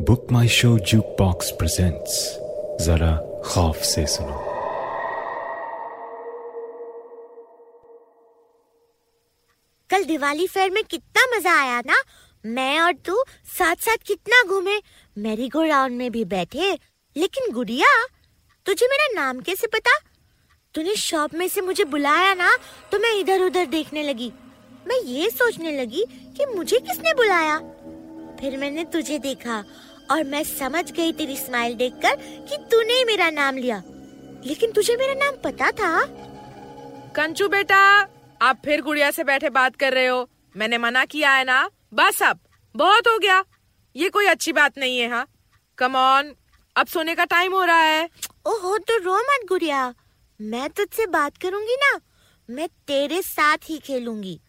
Book my show jukebox presents जरा खौफ से सुनो कल दिवाली फेयर में कितना मज़ा आया ना। मैं और तू साथ साथ कितना घूमे। मेरी गो राउंड में भी बैठे, लेकिन गुड़िया, तुझे मेरा नाम कैसे पता? तूने शॉप में से मुझे बुलाया ना तो मैं इधर उधर देखने लगी। मैं ये सोचने लगी कि मुझे किसने बुलाया? फिर मैंने तुझे देखा और मैं समझ गई तेरी स्माइल देखकर कि तूने मेरा नाम लिया। लेकिन तुझे मेरा नाम पता था? कंचू बेटा आप फिर गुड़िया से बैठे बात कर रहे हो। मैंने मना किया है ना? बस अब बहुत हो गया। ये कोई अच्छी बात नहीं है हाँ? कम ऑन अब सोने का टाइम हो रहा है। ओहो तो रो मत गुड़िया। मैं तुझसे बात करूँगी ना मैं तेरे साथ ही खेलूँगी।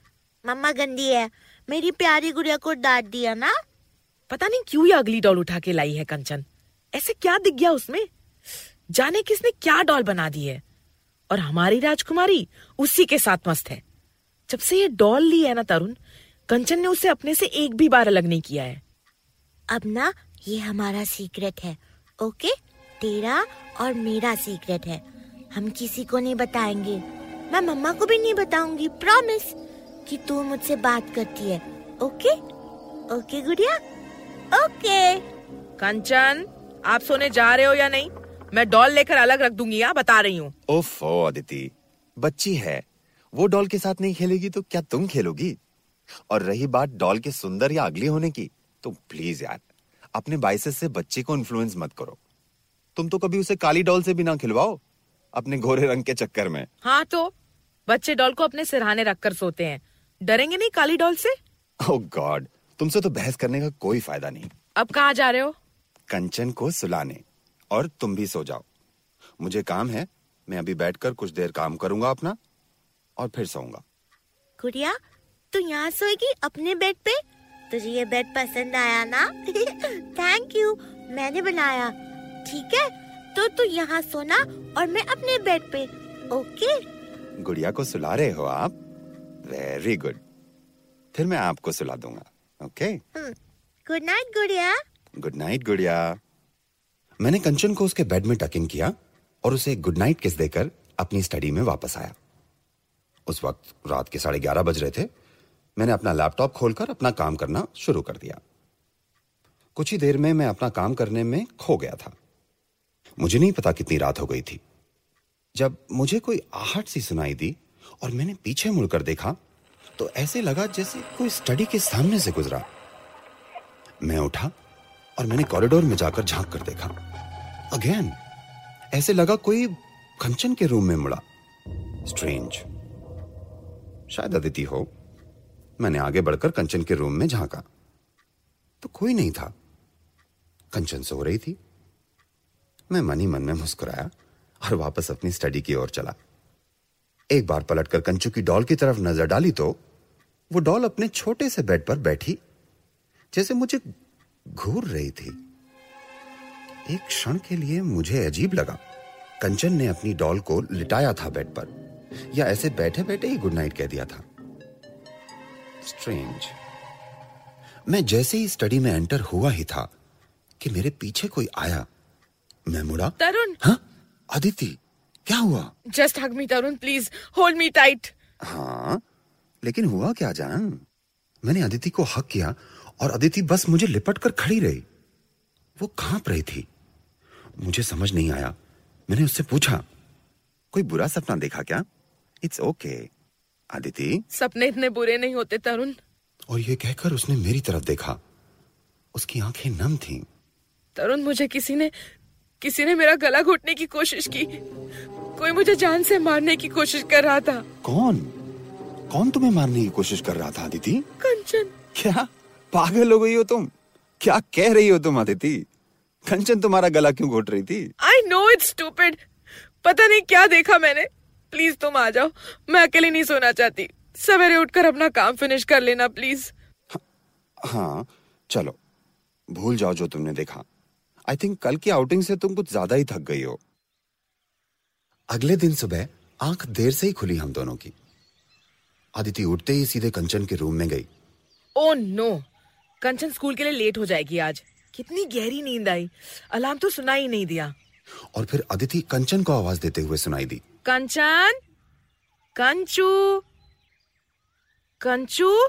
मम्मा गंदी है मेरी प्यारी गुड़िया को डांट दिया ना? पता नहीं क्यों ये अगली डॉल उठा के लाई है कंचन। ऐसे क्या दिख गया उसमें? जाने किसने क्या डॉल बना दी है? और हमारी राजकुमारी उसी के साथ मस्त है। जब से ये डॉल ली है ना तरुण, कंचन ने उसे अपने से एक भी बार अलग नहीं किया है। अब ना, ये हमारा सीक्रेट है ओके तेरा और मेरा सीक्रेट है। हम किसी को नहीं बताएँगे। मैं मम्मा को भी नहीं बताऊँगी प्रॉमिस कि तू मुझसे बात करती है ओके ओके गुड़िया? ओके कंचन आप सोने जा रहे हो या नहीं? मैं डॉल लेकर अलग रख दूँगी यहाँ बता रही हूँ। ओफो अदिति बच्ची है। वो डॉल के साथ नहीं खेलेगी तो क्या तुम खेलोगी? और रही बात डॉल के सुंदर या अगली होने की तो प्लीज़ यार अपने बाइसेस से बच्चे को इन्फ्लुएंस मत करो। तुम तो कभी उसे काली डॉल से भी ना खिलवाओ अपने गोरे रंग के चक्कर में। हाँ तो बच्चे डॉल को अपने सिरहाने रखकर सोते हैं। डरेंगे नहीं काली डॉल से? ओह गॉड तुमसे तो बहस करने का कोई फ़ायदा नहीं। अब कहाँ जा रहे हो? कंचन को सुलाने और तुम भी सो जाओ। मुझे काम है मैं अभी बैठकर कुछ देर काम करूँगा अपना और फिर सोऊँगा। गुड़िया तू यहाँ सोएगी अपने बेड पे? तुझे ये बेड पसंद आया ना? थैंक यू मैंने बनाया। ठीक है तो तू यहाँ सोना और मैं अपने बेड पे। ओके? गुड़िया को सुला रहे हो आप? वेरी गुड फिर मैं आपको सुला दूँगा। ओके गुड नाइट गुड़िया गुड नाइट गुड़िया मैंने कंचन को उसके बेड में टक इन किया और उसे गुड नाइट किस देकर अपनी स्टडी में वापस आया। उस वक्त रात के साढ़े ग्यारह बज रहे थे। मैंने अपना लैपटॉप खोलकर अपना काम करना शुरू कर दिया। कुछ ही देर में मैं अपना काम करने में खो गया था। मुझे नहीं पता कितनी रात हो गई थी। जब मुझे कोई आहट सी सुनाई दी और मैंने पीछे मुड़कर देखा तो ऐसे लगा जैसे कोई स्टडी के सामने से गुजरा। मैं उठा और मैंने कॉरिडोर में जाकर झाँक कर देखा। अगेन ऐसे लगा कोई कंचन के रूम में मुड़ा। स्ट्रेंज शायद अदिति हो। मैंने आगे बढ़कर कंचन के रूम में झांका। तो कोई नहीं था। कंचन सो रही थी। मैं मन ही मन में मुस्कुराया और वापस अपनी स्टडी की ओर चला। एक बार पलटकर कंचू की डॉल की तरफ़ नज़र डाली तो वो डॉल अपने छोटे से बेड पर बैठी जैसे मुझे घूर रही थी। एक क्षण के लिए मुझे अजीब लगा। कंचन ने अपनी डॉल को लिटाया था बेड पर या ऐसे बैठे बैठे ही गुड नाइट कह दिया था। स्ट्रेंज मैं जैसे ही स्टडी में एंटर हुआ ही था कि मेरे पीछे कोई आया। मैं मुड़ा तरुण! हाँ अदिति क्या हुआ? Just hug me Tarun please hold me tight हाँ लेकिन हुआ क्या जान? मैंने अदिति को हक किया और अदिति बस मुझे लिपट कर खड़ी रही। वो काँप रही थी। मुझे समझ नहीं आया। मैंने उससे पूछा कोई बुरा सपना देखा क्या? It's okay Aditi? सपने इतने बुरे नहीं होते तरुण और ये कहकर उसने मेरी तरफ़ देखा। उसकी आँखें नम थीं। तरुण मुझे किसी ने किसी ने मेरा गला घोटने की कोशिश की। कोई मुझे जान से मारने की कोशिश कर रहा था। कौन? कौन तुम्हें मारने की कोशिश कर रहा था अदिति कंचन। क्या? पागल हो गई हो तुम। क्या कह रही हो तुम अदिति कंचन तुम्हारा गला क्यों घोट रही थी? आई नो इट्स स्टूपिड पता नहीं क्या देखा मैंने। प्लीज़ तुम आ जाओ। मैं अकेले नहीं सोना चाहती। सवेरे उठकर अपना काम फिनिश कर लेना प्लीज़ हाँ चलो। भूल जाओ जो तुमने देखा। आई थिंक कल की आउटिंग से तुम कुछ ज़्यादा ही थक गई हो। अगले दिन सुबह आँख देर से ही खुली हम दोनों की। आदिति उठते ही सीधे कंचन के रूम में गई। ओ नो कंचन स्कूल के लिए लेट हो जाएगी आज। कितनी गहरी नींद आई। अलार्म तो सुना ही नहीं दिया। और फिर अदिति कंचन को आवाज़ देते हुए सुनाई दी। कंचन! कंचू! कंचू!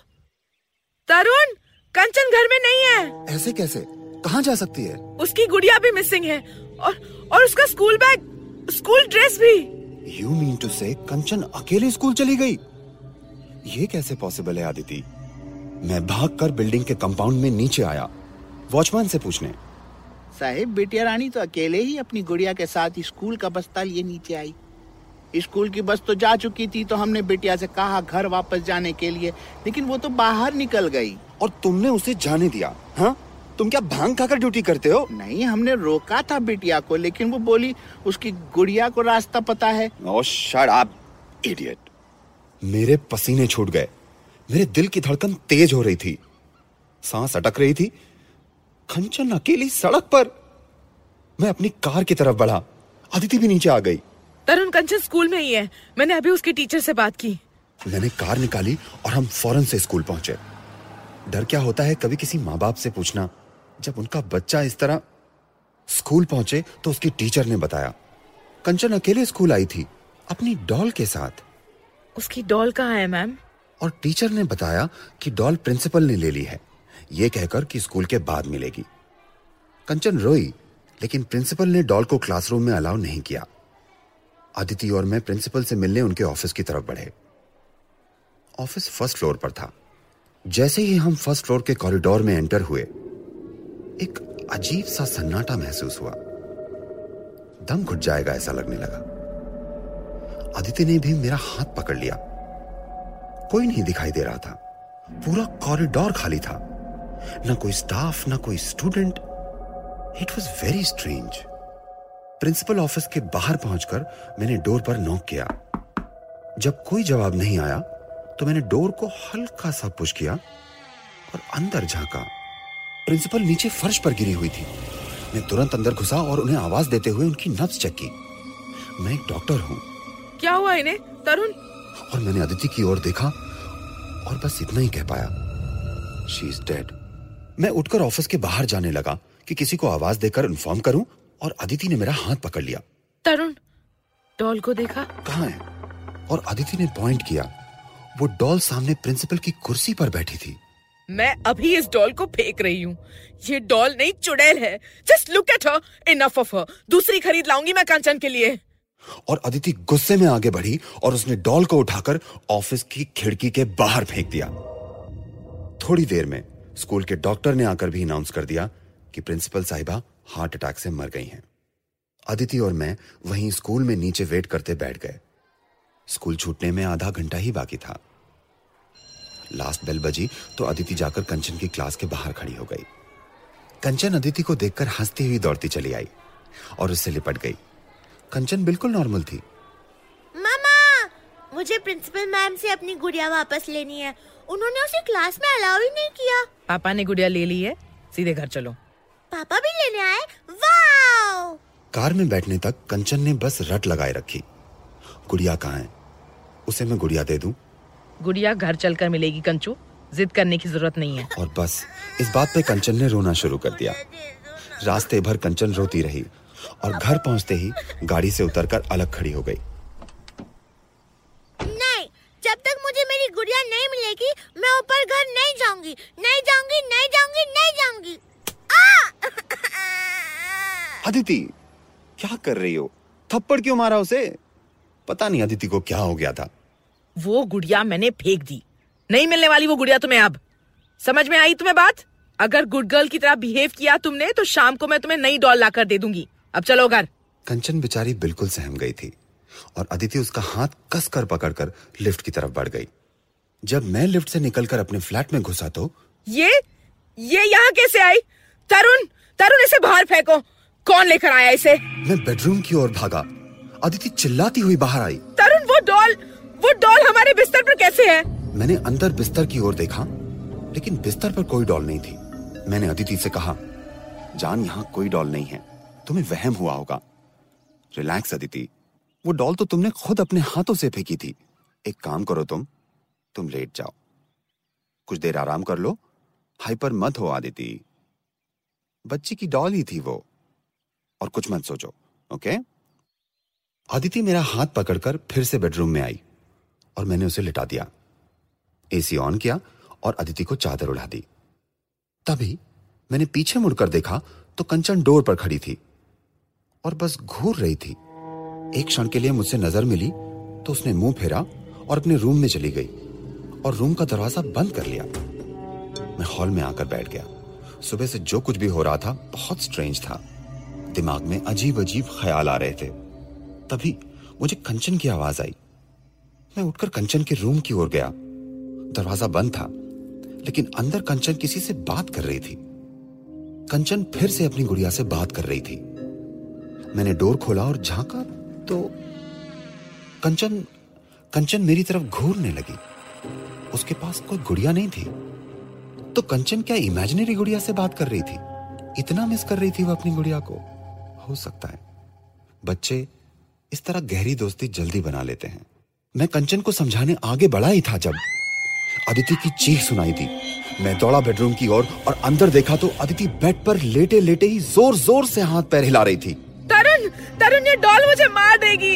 तरुण! कंचन घर में नहीं है। ऐसे कैसे? कहाँ जा सकती है? उसकी गुड़िया भी मिसिंग है। और और उसका स्कूल बैग स्कूल ड्रेस भी। You mean to say Kanchan अकेले स्कूल चली गई? ये कैसे पॉसिबल है आदिति? मैं भागकर बिल्डिंग के कंपाउंड में नीचे आया। वॉचमैन से पूछने। साहेब बेटिया रानी तो अकेले ही अपनी गुड़िया के साथ स्कूल का बस्ता लिए नीचे आई। स्कूल की बस तो जा चुकी थी तो हमने बेटिया से कहा घर वापस जाने के लिए लेकिन वो तो बाहर निकल गई। और तुमने उसे जाने दिया हाँ? तुम क्या भाँग खाकर ड्यूटी करते हो? नहीं हमने रोका था बिटिया को लेकिन वो बोली उसकी गुड़िया को रास्ता पता है। ओ शट अप इडियट मेरे पसीने छूट गए। मेरे दिल की धड़कन तेज हो रही थी। सांस अटक रही थी। कंचन अकेली सड़क पर। मैं अपनी कार की तरफ़ बढ़ा। अदिति भी नीचे आ गई। तरुण कंचन स्कूल में ही है। मैंने अभी उसके टीचर से बात की। मैंने कार निकाली और हम फ़ौरन से स्कूल पहुँचे। डर क्या होता है कभी किसी माँ बाप से पूछना। जब उनका बच्चा इस तरह स्कूल पहुँचे तो उसकी टीचर ने बताया कंचन अकेले स्कूल आई थी अपनी डॉल के साथ। उसकी डॉल कहाँ है मैम? और टीचर ने बताया कि डॉल प्रिंसिपल ने ले ली है ये कहकर कि स्कूल के बाद मिलेगी। कंचन रोई लेकिन प्रिंसिपल ने डॉल को क्लासरूम में अलाउ नहीं किया। अदिति और मैं प्रिंसिपल से मिलने उनके ऑफ़िस की तरफ़ बढ़े। ऑफ़िस फ़र्स्ट फ्लोर पर था। जैसे ही हम फ़र्स्ट फ्लोर के कॉरिडोर में एंटर हुए एक अजीब सा सन्नाटा महसूस हुआ। दम घुट जाएगा ऐसा लगने लगा। आदित्य ने भी मेरा हाथ पकड़ लिया। कोई नहीं दिखाई दे रहा था। पूरा कॉरिडोर खाली था। ना कोई स्टाफ, ना कोई student. It was very strange principal office के बाहर पहुंचकर मैंने डोर पर नॉक किया। जब कोई जवाब नहीं आया तो मैंने डोर को हल्का सा पुश किया और अंदर झांका। प्रिंसिपल नीचे फर्श पर गिरी हुई थी। मैं तुरंत अंदर घुसा और उन्हें आवाज़ देते हुए उनकी नब्ज चेक की। मैं एक डॉक्टर हूँ। क्या हुआ इन्हें? तरुण? और मैंने अदिति की ओर देखा और बस इतना ही कह पाया। शी इज़ डेड मैं उठकर ऑफ़िस के बाहर जाने लगा कि किसी को आवाज़ देकर इन्फॉर्म करूँ और अदिति ने मेरा हाथ पकड़ लिया। तरुण डॉल को देखा? कहाँ है? और अदिति ने पॉइंट किया। वो डॉल सामने प्रिंसिपल की कुर्सी पर बैठी थी। मैं अभी इस डॉल को फेंक रही हूँ। ये डॉल नहीं, चुड़ैल है। Just look at her enough of her दूसरी खरीद लाऊँगी मैं कंचन के लिए। और अदिति गुस्से में आगे बढ़ी और उसने डॉल को उठाकर ऑफ़िस की खिड़की के बाहर फेंक दिया। थोड़ी देर में स्कूल के डॉक्टर ने आकर भी अनाउंस कर दिया कि प्रिंसिपल साहिबा हार्ट अटैक से मर गई हैं। अदिति और मैं वहीं स्कूल में नीचे वेट करते बैठ गए। स्कूल छूटने में आधा घंटा ही बाकी था। लास्ट बेल बजी तो अदिति जाकर कंचन की क्लास के बाहर खड़ी हो गई। कंचन अदिति को देखकर हंसती हुई दौड़ती चली आई और उससे लिपट गई। कंचन बिल्कुल नॉर्मल थी। मामा मुझे प्रिंसिपल मैम से अपनी गुड़िया वापस लेनी है। उन्होंने उसे क्लास में अलाउ ही नहीं किया। पापा ने गुड़िया ले ली है सीधे घर चलो। पापा भी लेने आए? वाओ कार में बैठने तक कंचन ने बस रट लगाए रखी। गुड़िया कहाँ है? उसे मैं गुड़िया दे दूँ? गुड़िया घर चलकर मिलेगी कंचू। जिद करने की ज़रूरत नहीं है। और बस इस बात पे कंचन ने रोना शुरू कर दिया। रास्ते भर कंचन रोती रही और घर पहुँचते ही गाड़ी से उतरकर अलग खड़ी हो गई। नहीं जब तक मुझे मेरी गुड़िया नहीं मिलेगी मैं ऊपर घर नहीं जाऊँगी। नहीं जाऊँगी नहीं जाऊँगी नहीं जाऊँगी। अदिति क्या कर रही हो? थप्पड़ क्यों मारा उसे? पता नहीं अदिति को क्या हो गया था। वो गुड़िया मैंने फेंक दी। नहीं मिलने वाली वो गुड़िया तुम्हें अब। समझ में आई तुम्हें बात? अगर गुड गर्ल की तरह बिहेव किया तुमने तो शाम को मैं तुम्हें नई डॉल लाकर दे दूँगी। अब चलो घर। कंचन बेचारी बिल्कुल सहम गई थी और अदिति उसका हाथ कस कर पकड़कर लिफ्ट की तरफ़ बढ़ गई। जब मैं लिफ्ट से निकलकर अपने फ्लैट में घुसा तो ये ये यहाँ कैसे आई? तरुण तरुण इसे बाहर फेंको। कौन लेकर आया इसे? मैं बेडरूम की ओर भागा। अदिति चिल्लाती हुई बाहर आई। वो डॉल हमारे बिस्तर पर कैसे है? मैंने अंदर बिस्तर की ओर देखा, लेकिन बिस्तर पर कोई डॉल नहीं थी। मैंने अदिति से कहा, जान, यहाँ कोई डॉल नहीं है। तुम्हें वहम हुआ होगा। रिलैक्स, अदिति। वो डॉल तो तुमने खुद अपने हाथों से फेंकी थी। एक काम करो तुम तुम लेट जाओ। कुछ देर आराम कर लो। हाइपर मत हो आदिति बच्ची की डॉल ही थी वो। और कुछ मत सोचो, ओके? आदिति मेरा हाथ पकड़कर फिर से बेडरूम में आई। और मैंने उसे लिटा दिया। एसी ऑन किया और अदिति को चादर उड़ा दी। तभी मैंने पीछे मुड़कर देखा तो कंचन डोर पर खड़ी थी और बस घूर रही थी। एक क्षण के लिए मुझसे नज़र मिली तो उसने मुँह फेरा और अपने रूम में चली गई और रूम का दरवाज़ा बंद कर लिया। मैं हॉल में आकर बैठ गया। सुबह से जो कुछ भी हो रहा था बहुत स्ट्रेंज था। दिमाग में अजीब अजीब ख्याल आ रहे थे। तभी मुझे कंचन की आवाज़ आई। मैं उठकर कंचन के रूम की ओर गया। दरवाज़ा बंद था, लेकिन अंदर कंचन किसी से बात कर रही थी। कंचन फिर से अपनी गुड़िया से बात कर रही थी। मैंने डोर खोला और झांका तो कंचन कंचन मेरी तरफ़ घूरने लगी। उसके पास कोई गुड़िया नहीं थी। तो कंचन क्या इमेजिनरी गुड़िया से बात कर रही थी? इतना मिस कर रही थी वो अपनी गुड़िया को? हो सकता है। बच्चे इस तरह गहरी दोस्ती जल्दी बना लेते हैं। मैं कंचन को समझाने आगे बढ़ा ही था जब अदिति की चीख सुनाई दी। मैं दौड़ा बेडरूम की ओर और, और अंदर देखा तो अदिति बेड पर लेटे लेटे ही ज़ोर ज़ोर से हाथ पैर हिला रही थी। तरुण तरुण ये डॉल मुझे मार देगी।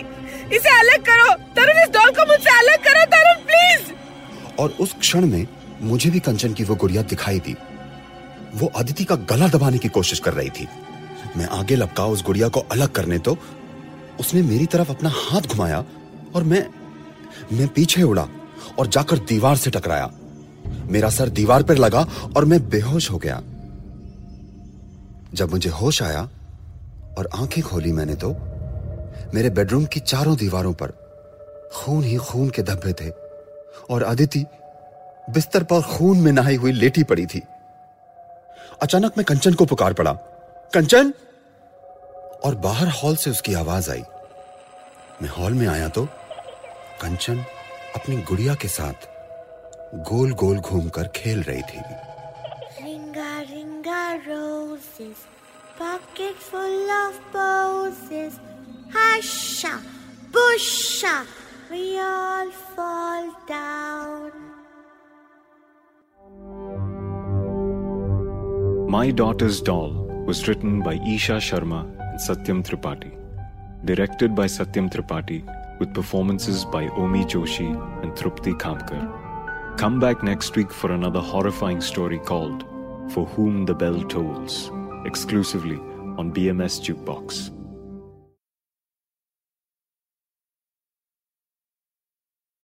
इसे अलग करो। तरुण इस डॉल को मुझसे अलग करो तरुण प्लीज़। और उस क्षण में मुझे भी कंचन की वो गुड़िया दिखाई दी। वो अदिति का गला दबाने की कोशिश कर रही थी। मैं आगे लपका उस गुड़िया को अलग करने तो उसने मेरी तरफ़ अपना हाथ घुमाया और मैं मैं पीछे उड़ा और जाकर दीवार से टकराया। मेरा सर दीवार पर लगा और मैं बेहोश हो गया। जब मुझे होश आया और आँखें खोली मैंने तो मेरे बेडरूम की चारों दीवारों पर खून ही खून के धब्बे थे और अदिति बिस्तर पर खून में नहाई हुई लेटी पड़ी थी। अचानक मैं कंचन को पुकार पड़ा। कंचन! और बाहर हॉल से उसकी आवाज़ आई। मैं हॉल में आया तो कंचन अपनी गुड़िया के साथ गोल गोल घूमकर खेल रही थी। Ringa ringa roses pocket full of posies husha busha we all fall down my daughter's doll was written by Isha Sharma and Satyam Tripathi directed by Satyam Tripathi with performances by Omi Joshi and Trupti Kamkar. Come back next week for another horrifying story called For Whom the Bell Tolls, exclusively on BMS Jukebox.